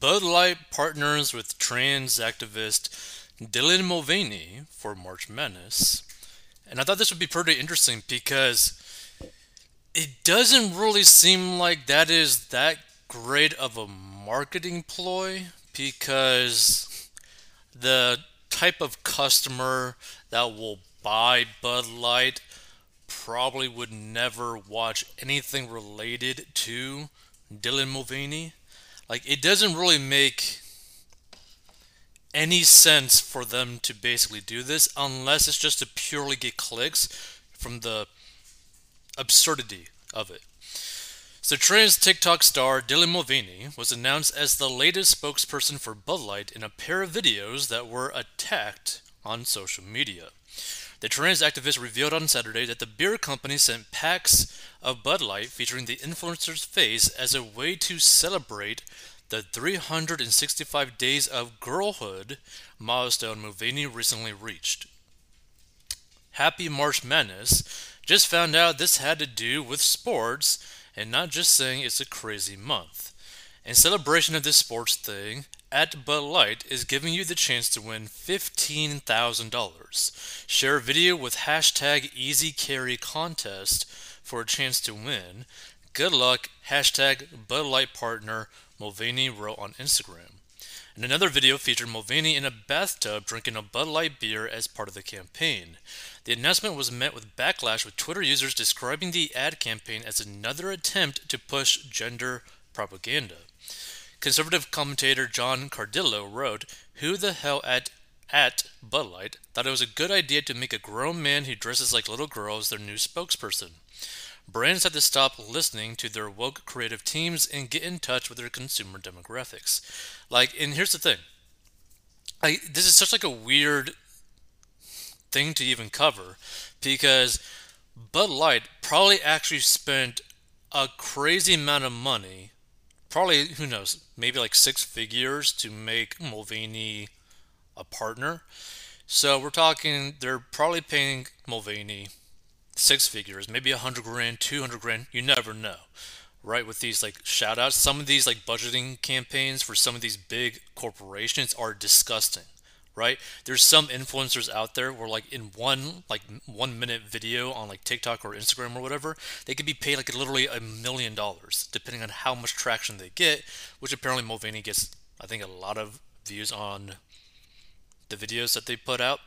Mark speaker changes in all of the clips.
Speaker 1: Bud Light partners with trans activist Dylan Mulvaney for March Madness. And I thought this would be pretty interesting because it doesn't really seem like that is that great of a marketing ploy because the type of customer that will buy Bud Light probably would never watch anything related to Dylan Mulvaney. Like, it doesn't really make any sense for them to basically do this unless it's just to purely get clicks from the absurdity of it. So, trans TikTok star Dylan Mulvaney was announced as the latest spokesperson for Bud Light in a pair of videos that were attacked on social media. The trans activist revealed on Saturday that the beer company sent packs of Bud Light featuring the influencer's face as a way to celebrate the 365 days of girlhood milestone Mulvaney recently reached. Happy March Madness just found out this had to do with sports and not just saying it's a crazy month. In celebration of this sports thing, at Bud Light is giving you the chance to win $15,000. Share a video with hashtag Easy Carry Contest for a chance to win. Good luck, hashtag Bud Light Partner, Mulvaney wrote on Instagram. And another video featured Mulvaney in a bathtub drinking a Bud Light beer as part of the campaign. The announcement was met with backlash with Twitter users describing the ad campaign as another attempt to push gender propaganda. Conservative commentator John Cardillo wrote, Who the hell at at Bud Light thought it was a good idea to make a grown man who dresses like little girls their new spokesperson. Brands have to stop listening to their woke creative teams and get in touch with their consumer demographics. Like, and here's the thing. I, this is such like a weird thing to even cover because Bud Light probably actually spent a crazy amount of money probably who knows, maybe like six figures to make Mulvaney a partner. So we're talking they're probably paying Mulvaney six figures, maybe a hundred grand, two hundred grand. You never know, right? With these like shout outs, some of these like budgeting campaigns for some of these big corporations are disgusting right? There's some influencers out there where like in one like one minute video on like TikTok or Instagram or whatever, they could be paid like literally a million dollars depending on how much traction they get, which apparently Mulvaney gets I think a lot of views on the videos that they put out.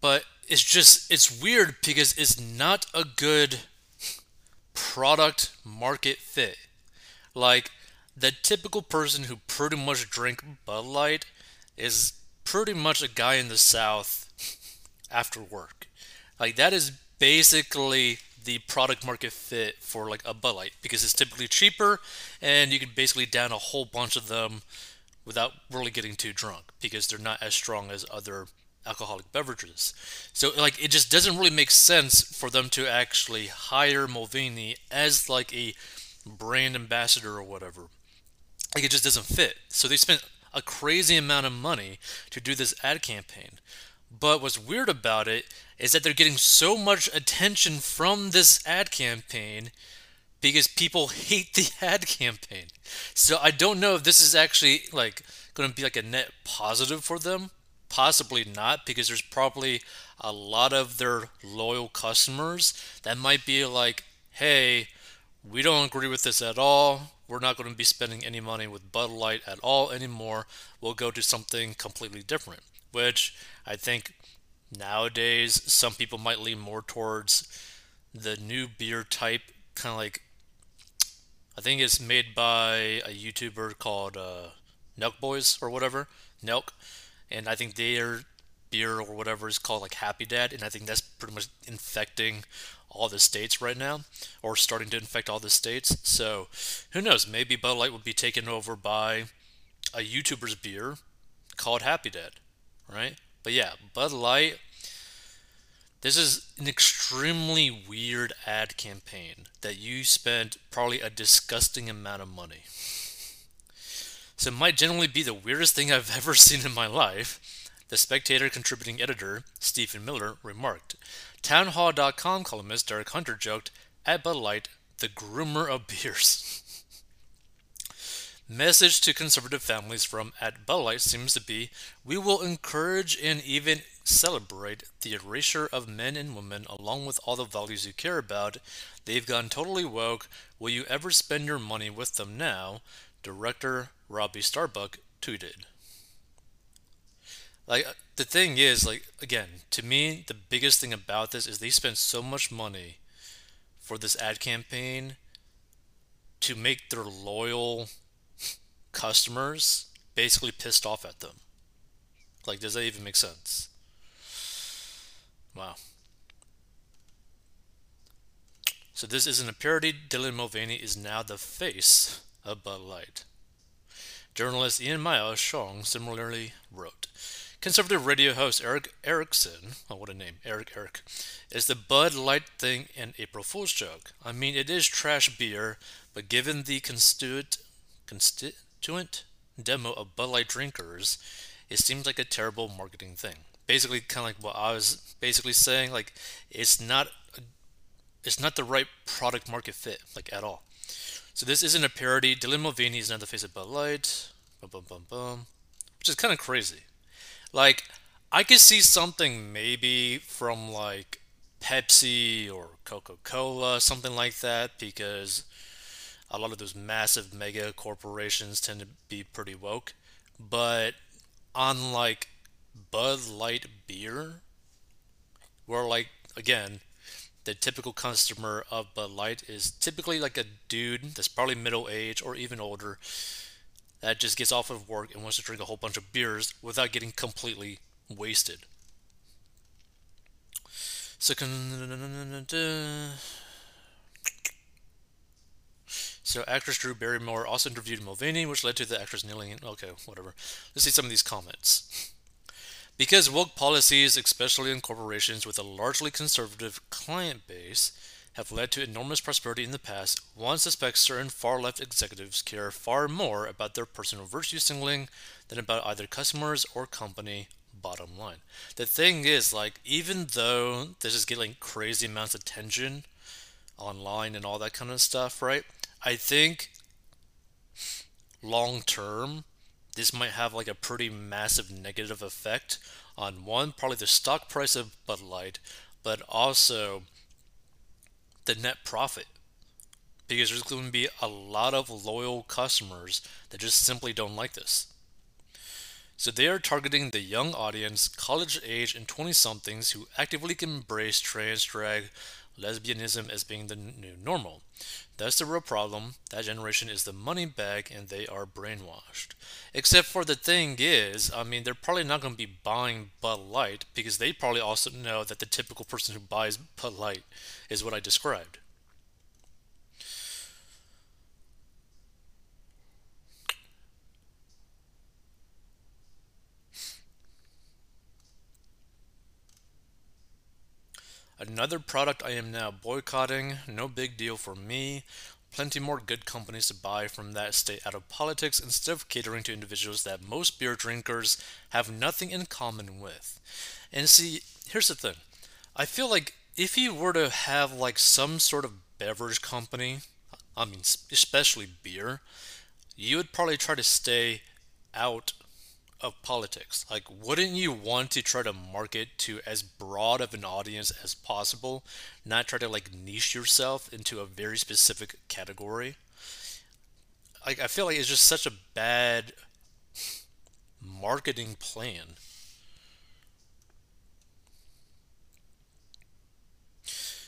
Speaker 1: But it's just it's weird because it's not a good product market fit. Like the typical person who pretty much drink Bud Light is pretty much a guy in the South after work. Like that is basically the product market fit for like a Bud Light because it's typically cheaper and you can basically down a whole bunch of them without really getting too drunk because they're not as strong as other alcoholic beverages. So like it just doesn't really make sense for them to actually hire Mulvaney as like a brand ambassador or whatever. Like it just doesn't fit. So they spent a crazy amount of money to do this ad campaign. But what's weird about it is that they're getting so much attention from this ad campaign because people hate the ad campaign. So I don't know if this is actually like going to be like a net positive for them. Possibly not because there's probably a lot of their loyal customers that might be like, "Hey, we don't agree with this at all we're not going to be spending any money with Bud Light at all anymore. We'll go to something completely different, which I think nowadays some people might lean more towards the new beer type, kind of like I think it's made by a YouTuber called uh, Nelk Boys or whatever, Nelk, and I think their beer or whatever is called like Happy Dad, and I think that's pretty much infecting all the states right now, or starting to infect all the states. So who knows? Maybe Bud Light will be taken over by a YouTuber's beer called Happy Dad, right? But yeah, Bud Light. This is an extremely weird ad campaign that you spent probably a disgusting amount of money. So it might generally be the weirdest thing I've ever seen in my life. The Spectator contributing editor, Stephen Miller, remarked Townhall.com columnist Derek Hunter joked, at Bud Light, the groomer of beers. Message to conservative families from at Bud Light seems to be we will encourage and even celebrate the erasure of men and women along with all the values you care about. They've gone totally woke. Will you ever spend your money with them now? Director Robbie Starbuck tweeted. Like uh, the thing is, like again, to me, the biggest thing about this is they spent so much money for this ad campaign to make their loyal customers basically pissed off at them. Like, does that even make sense? Wow. So this isn't a parody. Dylan Mulvaney is now the face of Bud Light. Journalist Ian Miles Cheong similarly wrote, Conservative radio host Erick Erickson, oh what a name, Eric Eric, is the Bud Light thing an April Fool's joke. I mean, it is trash beer, but given the constituent, constituent demo of Bud Light drinkers, it seems like a terrible marketing thing. Basically, kind of like what I was basically saying, like it's not, it's not the right product market fit, like at all. So this isn't a parody. Dylan Mulvaney is not the face of Bud Light, bum, bum, bum, bum, which is kind of crazy. Like, I could see something maybe from like Pepsi or Coca Cola, something like that, because a lot of those massive mega corporations tend to be pretty woke. But on like Bud Light beer, where like again, the typical customer of Bud Light is typically like a dude that's probably middle age or even older that just gets off of work and wants to drink a whole bunch of beers without getting completely wasted. So, so actress Drew Barrymore also interviewed Mulvaney, which led to the actress kneeling. Okay, whatever. Let's see some of these comments. Because woke policies, especially in corporations with a largely conservative client base, have led to enormous prosperity in the past, one suspects certain far left executives care far more about their personal virtue signaling than about either customers or company bottom line. The thing is, like, even though this is getting crazy amounts of attention online and all that kind of stuff, right? I think long term, this might have like a pretty massive negative effect on one, probably the stock price of Bud Light, but also the net profit because there's going to be a lot of loyal customers that just simply don't like this. So they are targeting the young audience, college age and 20 somethings who actively can embrace trans drag lesbianism as being the new normal. That's the real problem. That generation is the money bag and they are brainwashed. Except for the thing is, I mean, they're probably not going to be buying Bud Light because they probably also know that the typical person who buys Bud Light is what I described. Another product I am now boycotting, no big deal for me. Plenty more good companies to buy from that stay out of politics instead of catering to individuals that most beer drinkers have nothing in common with. And see, here's the thing. I feel like if you were to have like some sort of beverage company, I mean, especially beer, you would probably try to stay out of politics. Like, wouldn't you want to try to market to as broad of an audience as possible, not try to like niche yourself into a very specific category? Like, I feel like it's just such a bad marketing plan.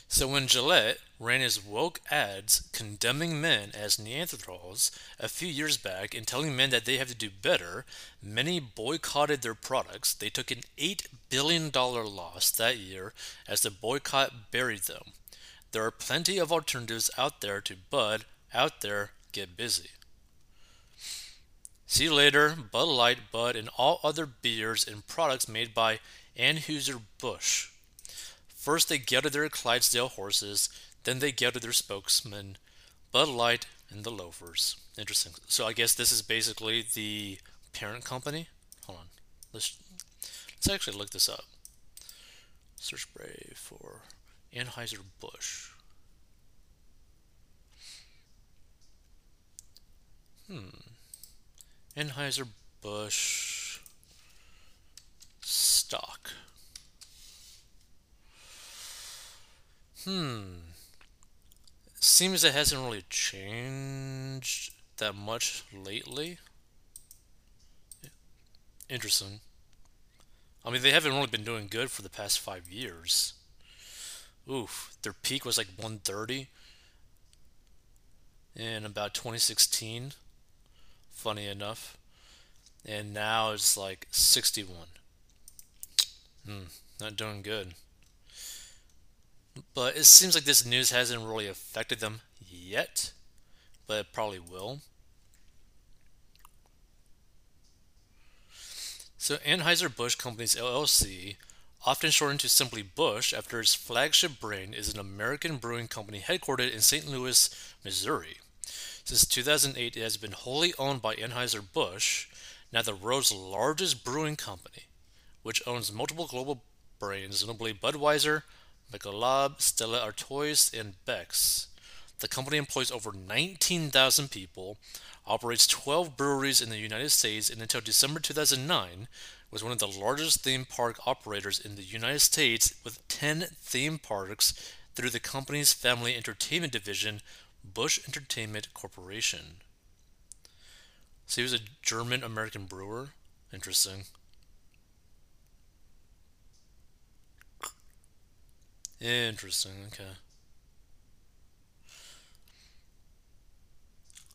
Speaker 1: So when Gillette ran his woke ads condemning men as Neanderthals a few years back and telling men that they have to do better, many boycotted their products. They took an $8 billion loss that year as the boycott buried them. There are plenty of alternatives out there to Bud. Out there, get busy. See you later, Bud Light, Bud, and all other beers and products made by Anheuser-Busch. First, they gutted their Clydesdale horses, then they gelded their spokesman, Bud Light, and the loafers. Interesting. So I guess this is basically the parent company. Hold on. Let's let's actually look this up. Search Brave for Anheuser Busch. Hmm. Anheuser-Busch stock. Hmm. Seems it hasn't really changed that much lately. Interesting. I mean, they haven't really been doing good for the past five years. Oof, their peak was like 130 in about 2016. Funny enough, and now it's like 61. Hmm, not doing good. But it seems like this news hasn't really affected them yet, but it probably will. So Anheuser-Busch Companies LLC, often shortened to simply Busch after its flagship brand, is an American brewing company headquartered in St. Louis, Missouri. Since 2008, it has been wholly owned by Anheuser-Busch, now the world's largest brewing company, which owns multiple global brands, notably Budweiser, Michelob, Stella Artois, and Beck's. The company employs over 19,000 people, operates 12 breweries in the United States, and until December 2009 was one of the largest theme park operators in the United States with 10 theme parks through the company's family entertainment division, Busch Entertainment Corporation. So he was a German American brewer. Interesting. Interesting. Okay.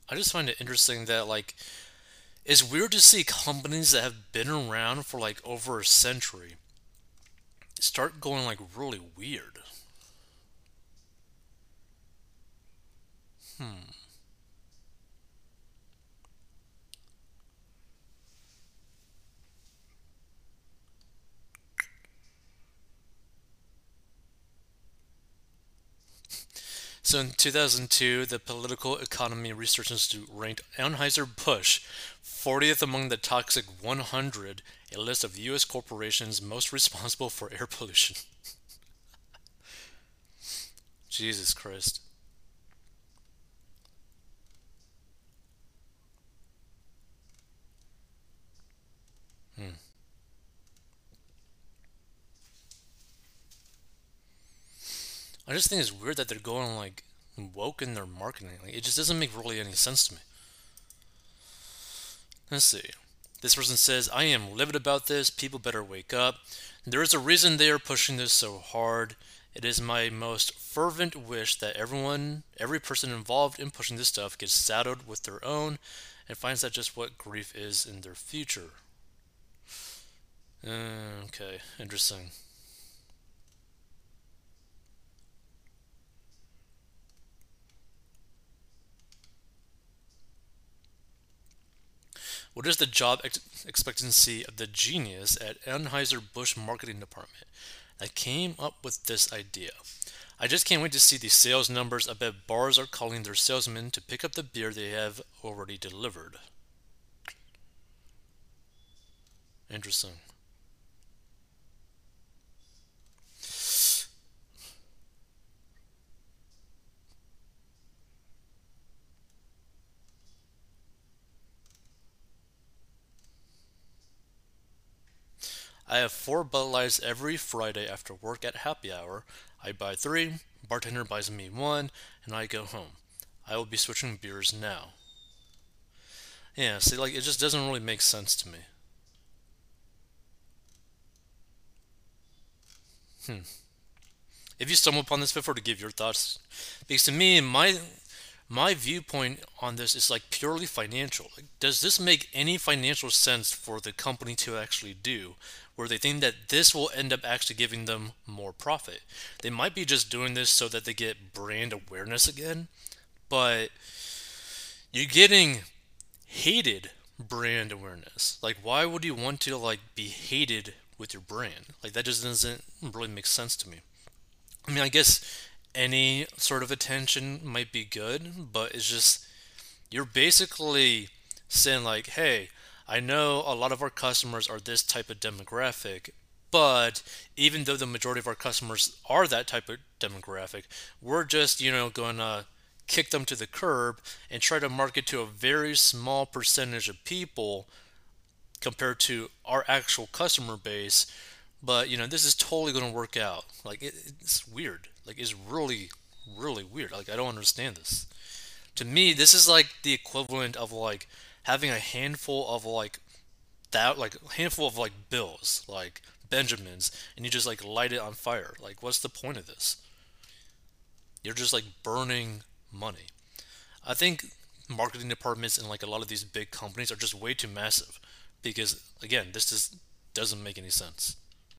Speaker 1: I just find it interesting that like it's weird to see companies that have been around for like over a century start going like really weird. Hmm. So in 2002, the Political Economy Research Institute ranked Anheuser-Busch 40th among the Toxic 100, a list of U.S. corporations most responsible for air pollution. Jesus Christ. Hmm. I just think it's weird that they're going like woke in their marketing. Like, it just doesn't make really any sense to me. Let's see. This person says, I am livid about this. People better wake up. There is a reason they are pushing this so hard. It is my most fervent wish that everyone, every person involved in pushing this stuff gets saddled with their own and finds out just what grief is in their future. Uh, okay, interesting. What is the job ex- expectancy of the genius at Anheuser-Busch marketing department that came up with this idea? I just can't wait to see the sales numbers. I bet bars are calling their salesmen to pick up the beer they have already delivered. Interesting. I have four Bud Lights every Friday after work at happy hour. I buy three, bartender buys me one, and I go home. I will be switching beers now. Yeah, see, like, it just doesn't really make sense to me. Hmm. If you stumble upon this before, to give your thoughts, because to me, my my viewpoint on this is like purely financial. Like, does this make any financial sense for the company to actually do? Where they think that this will end up actually giving them more profit. They might be just doing this so that they get brand awareness again, but you're getting hated brand awareness. Like, why would you want to like be hated with your brand? Like, that just doesn't really make sense to me. I mean, I guess any sort of attention might be good, but it's just you're basically saying like, "Hey, I know a lot of our customers are this type of demographic, but even though the majority of our customers are that type of demographic, we're just, you know, to kick them to the curb and try to market to a very small percentage of people compared to our actual customer base. But you know, this is totally going to work out. Like it, it's weird. Like it's really, really weird. Like I don't understand this. To me, this is like the equivalent of like having a handful of like that, like handful of like bills, like Benjamins, and you just like light it on fire. Like, what's the point of this? You're just like burning money. I think marketing departments in like a lot of these big companies are just way too massive because again, this just doesn't make any sense.